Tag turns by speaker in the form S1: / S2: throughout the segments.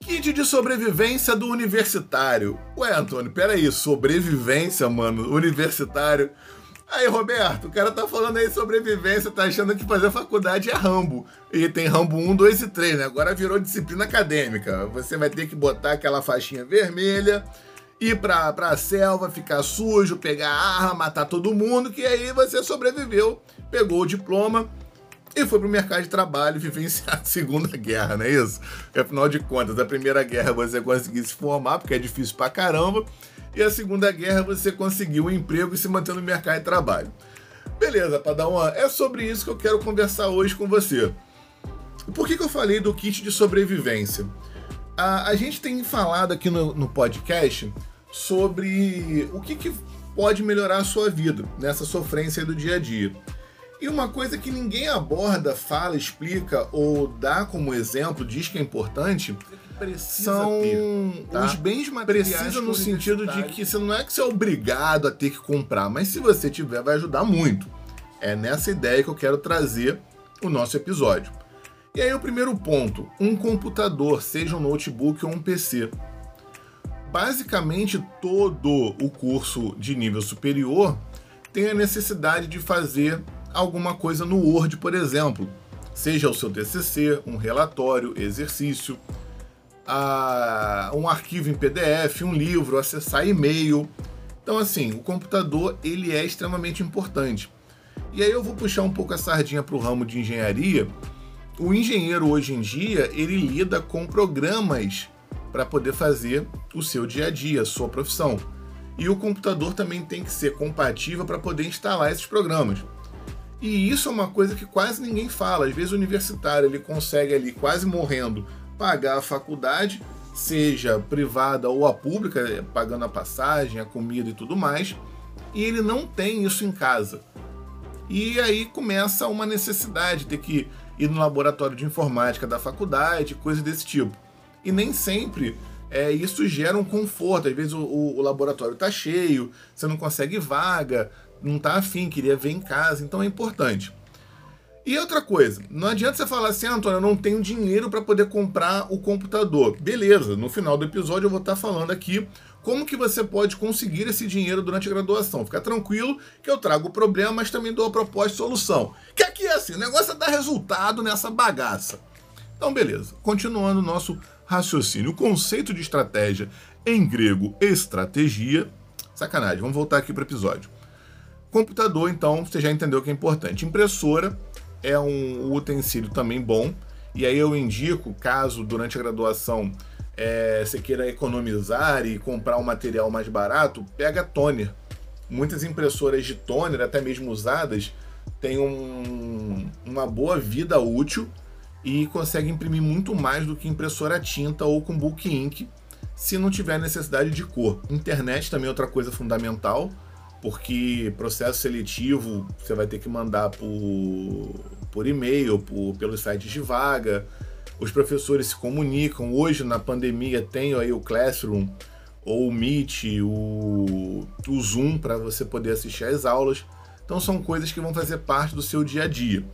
S1: Kit de sobrevivência do universitário. Ué, Antônio, peraí, sobrevivência, mano, universitário. Aí, Roberto, o cara tá falando aí sobrevivência, tá achando que fazer faculdade é Rambo. E tem Rambo 1, 2 e 3, né? Agora virou disciplina acadêmica. Você vai ter que botar aquela faixinha vermelha, ir pra, pra selva, ficar sujo, pegar arma, matar todo mundo, que aí você sobreviveu, pegou o diploma e foi pro mercado de trabalho vivenciar a Segunda Guerra, não é isso? Porque, afinal de contas, a Primeira Guerra você conseguiu se formar, porque é difícil pra caramba e a Segunda Guerra você conseguiu um emprego e se manter no mercado de trabalho. Beleza, Padawan, é sobre isso que eu quero conversar hoje com você. Por que, que eu falei do kit de sobrevivência? A, a gente tem falado aqui no, no podcast sobre o que, que pode melhorar a sua vida nessa sofrência do dia a dia. E uma coisa que ninguém aborda, fala, explica ou dá como exemplo, diz que é importante, são ter, tá? os bens materiais. Precisa no sentido de que você não é que você é obrigado a ter que comprar, mas se você tiver, vai ajudar muito. É nessa ideia que eu quero trazer o nosso episódio. E aí o primeiro ponto, um computador, seja um notebook ou um PC. Basicamente todo o curso de nível superior tem a necessidade de fazer alguma coisa no Word, por exemplo. Seja o seu TCC, um relatório, exercício, a, um arquivo em PDF, um livro, acessar e-mail. Então, assim, o computador ele é extremamente importante. E aí eu vou puxar um pouco a sardinha para o ramo de engenharia. O engenheiro hoje em dia ele lida com programas para poder fazer o seu dia a dia, a sua profissão. E o computador também tem que ser compatível para poder instalar esses programas. E isso é uma coisa que quase ninguém fala. Às vezes o universitário ele consegue ali quase morrendo pagar a faculdade, seja privada ou a pública, pagando a passagem, a comida e tudo mais, e ele não tem isso em casa. E aí começa uma necessidade de ter que ir no laboratório de informática da faculdade, coisas desse tipo. E nem sempre é, isso gera um conforto. Às vezes o, o, o laboratório está cheio, você não consegue vaga, não está afim, queria ver em casa, então é importante. E outra coisa, não adianta você falar assim, ah, Antônio, eu não tenho dinheiro para poder comprar o computador. Beleza, no final do episódio eu vou estar tá falando aqui como que você pode conseguir esse dinheiro durante a graduação. Fica tranquilo que eu trago o problema, mas também dou a proposta de solução. Que aqui é assim, o negócio é dar resultado nessa bagaça. Então, beleza. Continuando o nosso raciocínio. O conceito de estratégia em grego, estratégia. Sacanagem, vamos voltar aqui para o episódio. Computador, então, você já entendeu que é importante. Impressora, é um utensílio também bom. E aí eu indico, caso durante a graduação é, você queira economizar e comprar um material mais barato, pega toner. Muitas impressoras de toner, até mesmo usadas, têm um, uma boa vida útil e consegue imprimir muito mais do que impressora tinta ou com book ink, se não tiver necessidade de cor. Internet também é outra coisa fundamental porque processo seletivo você vai ter que mandar por, por e-mail, por, pelos sites de vaga. Os professores se comunicam. Hoje, na pandemia, tem aí o Classroom, ou o Meet, o, o Zoom, para você poder assistir às aulas. Então, são coisas que vão fazer parte do seu dia a dia.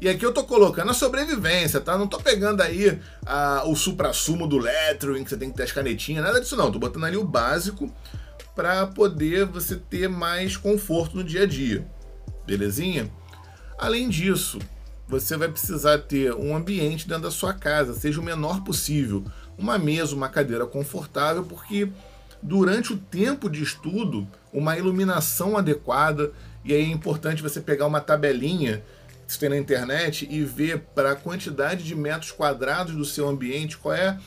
S1: E aqui eu tô colocando a sobrevivência, tá? Não tô pegando aí a, o supra-sumo do lettering, que você tem que ter as canetinhas, nada disso não. Tô botando ali o básico para poder você ter mais conforto no dia a dia. Belezinha? Além disso, você vai precisar ter um ambiente dentro da sua casa, seja o menor possível, uma mesa, uma cadeira confortável, porque durante o tempo de estudo, uma iluminação adequada, e aí é importante você pegar uma tabelinha que você tem na internet e ver para a quantidade de metros quadrados do seu ambiente qual é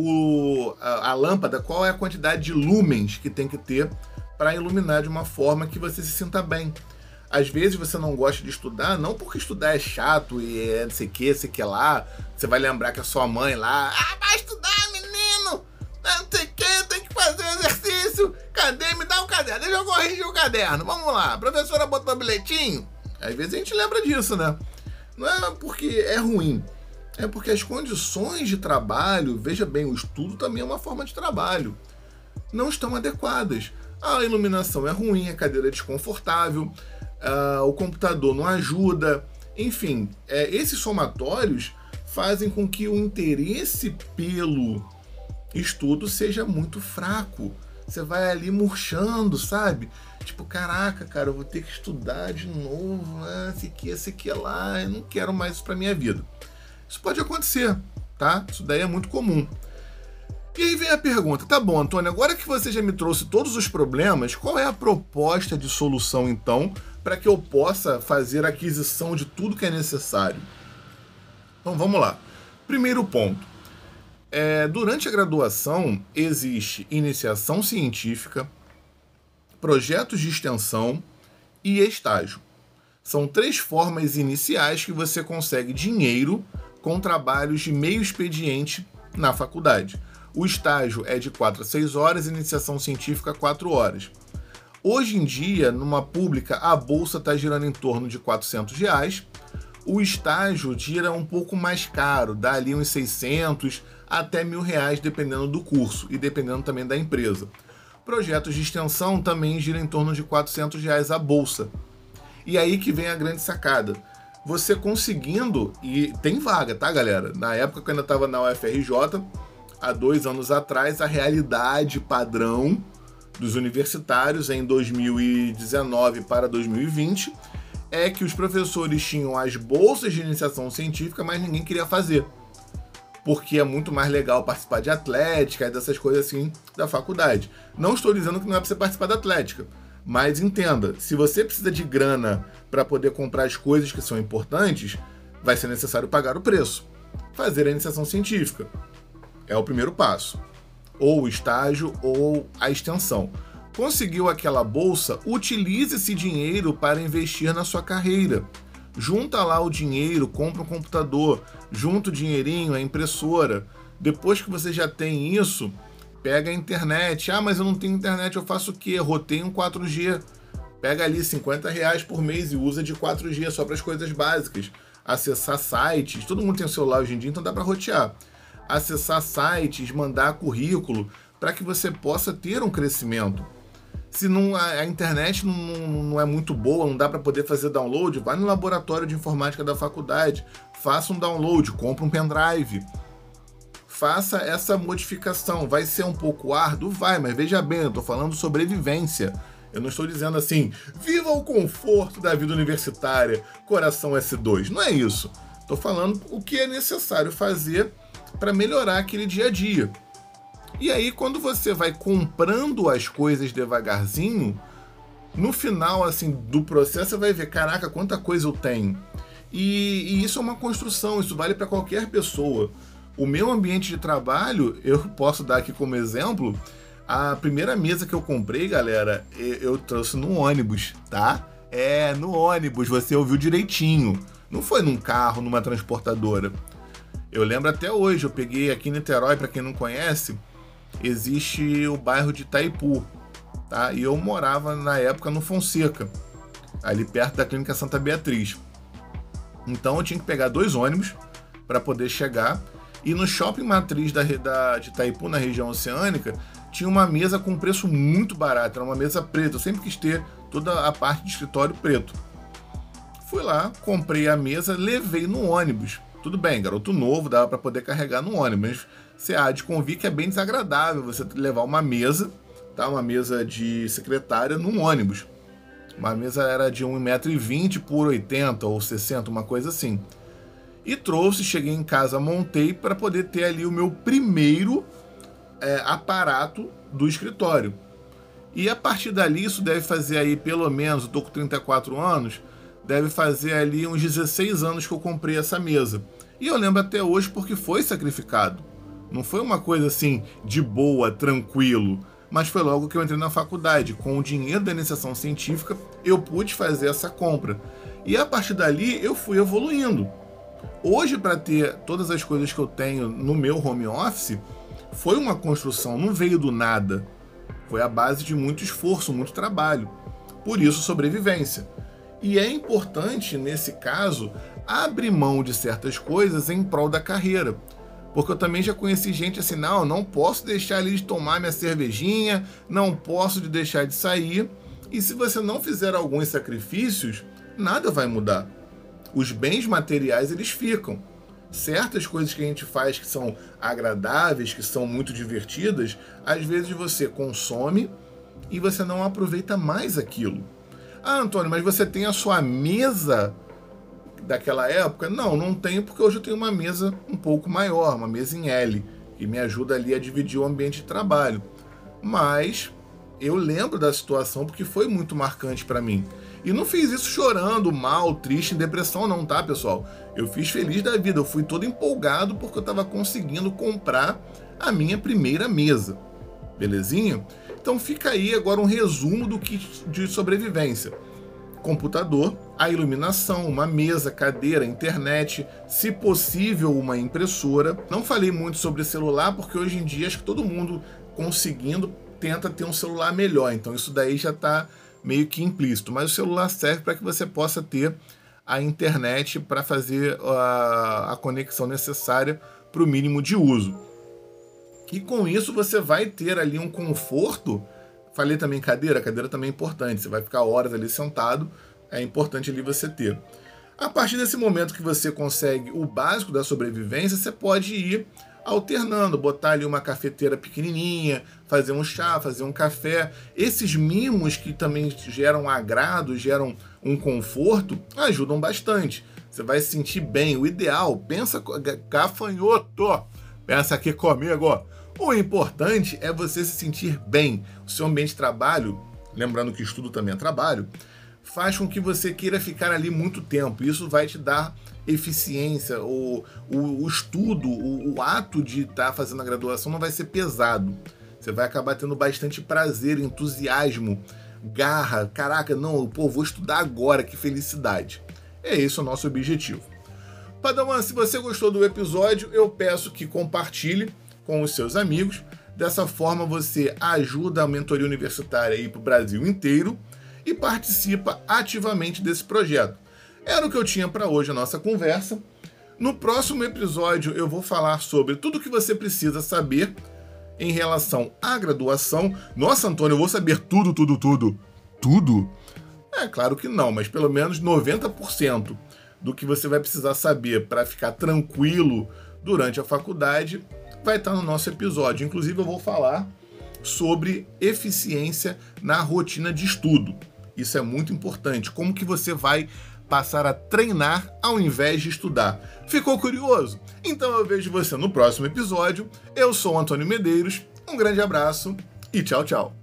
S1: o, a, a lâmpada, qual é a quantidade de lumens que tem que ter para iluminar de uma forma que você se sinta bem. Às vezes você não gosta de estudar, não porque estudar é chato e é não sei o que, sei que lá, você vai lembrar que a sua mãe lá, ah, vai estudar, menino! Não sei o que, tem que fazer exercício, cadê? Me dá um caderno, deixa eu corrigir o caderno, vamos lá, a professora botou um bilhetinho. Às vezes a gente lembra disso, né? Não é porque é ruim, é porque as condições de trabalho, veja bem, o estudo também é uma forma de trabalho, não estão adequadas. A iluminação é ruim, a cadeira é desconfortável, uh, o computador não ajuda, Enfim, é, esses somatórios fazem com que o interesse pelo estudo seja muito fraco. Você vai ali murchando, sabe? Tipo, caraca, cara, eu vou ter que estudar de novo, né? esse aqui, esse aqui é lá, eu não quero mais isso pra minha vida. Isso pode acontecer, tá? Isso daí é muito comum. E aí vem a pergunta: tá bom, Antônio, agora que você já me trouxe todos os problemas, qual é a proposta de solução então para que eu possa fazer a aquisição de tudo que é necessário? Então vamos lá. Primeiro ponto. É, durante a graduação existe iniciação científica, projetos de extensão e estágio. São três formas iniciais que você consegue dinheiro com trabalhos de meio expediente na faculdade. O estágio é de 4 a 6 horas, iniciação científica 4 horas. Hoje em dia, numa pública, a bolsa está girando em torno de 400 reais. O estágio gira um pouco mais caro, dá ali uns 600 até mil reais, dependendo do curso e dependendo também da empresa. Projetos de extensão também gira em torno de 400 reais a bolsa. E aí que vem a grande sacada. Você conseguindo, e tem vaga, tá, galera? Na época que eu ainda estava na UFRJ, há dois anos atrás, a realidade padrão dos universitários em 2019 para 2020 é que os professores tinham as bolsas de iniciação científica, mas ninguém queria fazer. Porque é muito mais legal participar de atlética e dessas coisas assim da faculdade. Não estou dizendo que não é para você participar da atlética, mas entenda, se você precisa de grana para poder comprar as coisas que são importantes, vai ser necessário pagar o preço. Fazer a iniciação científica. É o primeiro passo. Ou o estágio ou a extensão. Conseguiu aquela bolsa? Utilize esse dinheiro para investir na sua carreira. Junta lá o dinheiro, compra um computador, junta o dinheirinho, a impressora. Depois que você já tem isso, pega a internet. Ah, mas eu não tenho internet, eu faço o quê? Rotei um 4G. Pega ali 50 reais por mês e usa de 4G só para as coisas básicas. Acessar sites. Todo mundo tem celular hoje em dia, então dá para rotear acessar sites, mandar currículo, para que você possa ter um crescimento. Se não, a, a internet não, não, é muito boa, não dá para poder fazer download, vai no laboratório de informática da faculdade, faça um download, compre um pendrive. Faça essa modificação. Vai ser um pouco árduo? Vai, mas veja bem, eu estou falando sobrevivência. Eu não estou dizendo assim, viva o conforto da vida universitária, coração S2. Não é isso. Estou falando o que é necessário fazer para melhorar aquele dia a dia. E aí, quando você vai comprando as coisas devagarzinho, no final assim do processo você vai ver, caraca, quanta coisa eu tenho. E, e isso é uma construção, isso vale para qualquer pessoa. O meu ambiente de trabalho, eu posso dar aqui como exemplo, a primeira mesa que eu comprei, galera, eu trouxe no ônibus, tá? É, no ônibus, você ouviu direitinho. Não foi num carro, numa transportadora. Eu lembro até hoje, eu peguei aqui em Niterói, para quem não conhece, existe o bairro de Itaipu, tá? E eu morava na época no Fonseca, ali perto da Clínica Santa Beatriz. Então eu tinha que pegar dois ônibus para poder chegar. E no shopping matriz da, da, de Itaipu, na região oceânica, tinha uma mesa com preço muito barato, era uma mesa preta. Eu sempre quis ter toda a parte de escritório preto. Fui lá, comprei a mesa, levei no ônibus. Tudo bem, garoto novo, dava para poder carregar no ônibus, mas você há de convir que é bem desagradável você levar uma mesa, tá? Uma mesa de secretária num ônibus. Uma mesa era de 1,20m por 80 ou 60, uma coisa assim. E trouxe, cheguei em casa, montei para poder ter ali o meu primeiro é, aparato do escritório. E a partir dali, isso deve fazer aí pelo menos, eu tô com 34 anos, deve fazer ali uns 16 anos que eu comprei essa mesa. E eu lembro até hoje porque foi sacrificado. Não foi uma coisa assim de boa, tranquilo, mas foi logo que eu entrei na faculdade. Com o dinheiro da iniciação científica, eu pude fazer essa compra. E a partir dali eu fui evoluindo. Hoje, para ter todas as coisas que eu tenho no meu home office, foi uma construção, não veio do nada. Foi a base de muito esforço, muito trabalho. Por isso, sobrevivência. E é importante, nesse caso, abrir mão de certas coisas em prol da carreira. Porque eu também já conheci gente assim, não, não posso deixar ali de tomar minha cervejinha, não posso de deixar de sair. E se você não fizer alguns sacrifícios, nada vai mudar. Os bens materiais eles ficam. Certas coisas que a gente faz que são agradáveis, que são muito divertidas, às vezes você consome e você não aproveita mais aquilo. Ah, Antônio, mas você tem a sua mesa daquela época? Não, não tenho, porque hoje eu tenho uma mesa um pouco maior, uma mesa em L, que me ajuda ali a dividir o ambiente de trabalho. Mas eu lembro da situação porque foi muito marcante para mim. E não fiz isso chorando, mal, triste, em depressão, não, tá, pessoal? Eu fiz feliz da vida, eu fui todo empolgado porque eu estava conseguindo comprar a minha primeira mesa. Belezinha? Então fica aí agora um resumo do kit de sobrevivência computador, a iluminação, uma mesa, cadeira, internet, se possível uma impressora. Não falei muito sobre celular porque hoje em dia acho que todo mundo conseguindo tenta ter um celular melhor, então isso daí já está meio que implícito. Mas o celular serve para que você possa ter a internet para fazer a, a conexão necessária para o mínimo de uso. E com isso você vai ter ali um conforto Falei também cadeira, cadeira também é importante. Você vai ficar horas ali sentado, é importante ali você ter. A partir desse momento que você consegue o básico da sobrevivência, você pode ir alternando, botar ali uma cafeteira pequenininha, fazer um chá, fazer um café. Esses mimos que também geram agrado, geram um conforto, ajudam bastante. Você vai se sentir bem. O ideal, pensa gafanhoto, pensa aqui comigo. O importante é você se sentir bem. O seu ambiente de trabalho, lembrando que estudo também é trabalho, faz com que você queira ficar ali muito tempo. Isso vai te dar eficiência, o, o, o estudo, o, o, ato de estar tá fazendo a graduação não vai ser pesado. Você vai acabar tendo bastante prazer, entusiasmo, garra. Caraca, não, pô, vou estudar agora, que felicidade. É esse o nosso objetivo. Padawan, se você gostou do episódio, eu peço que compartilhe com os seus amigos. Dessa forma, você ajuda a mentoria universitária para o Brasil inteiro e participa ativamente desse projeto. Era o que eu tinha para hoje a nossa conversa. No próximo episódio, eu vou falar sobre tudo o que você precisa saber em relação à graduação. Nossa, Antônio, eu vou saber tudo, tudo, tudo. Tudo? É claro que não, mas pelo menos 90% do que você vai precisar saber para ficar tranquilo durante a faculdade vai estar no nosso episódio. Inclusive, eu vou falar sobre eficiência na rotina de estudo. Isso é muito importante. Como que você vai passar a treinar ao invés de estudar? Ficou curioso? Então eu vejo você no próximo episódio. Eu sou o Antônio Medeiros. Um grande abraço e tchau, tchau.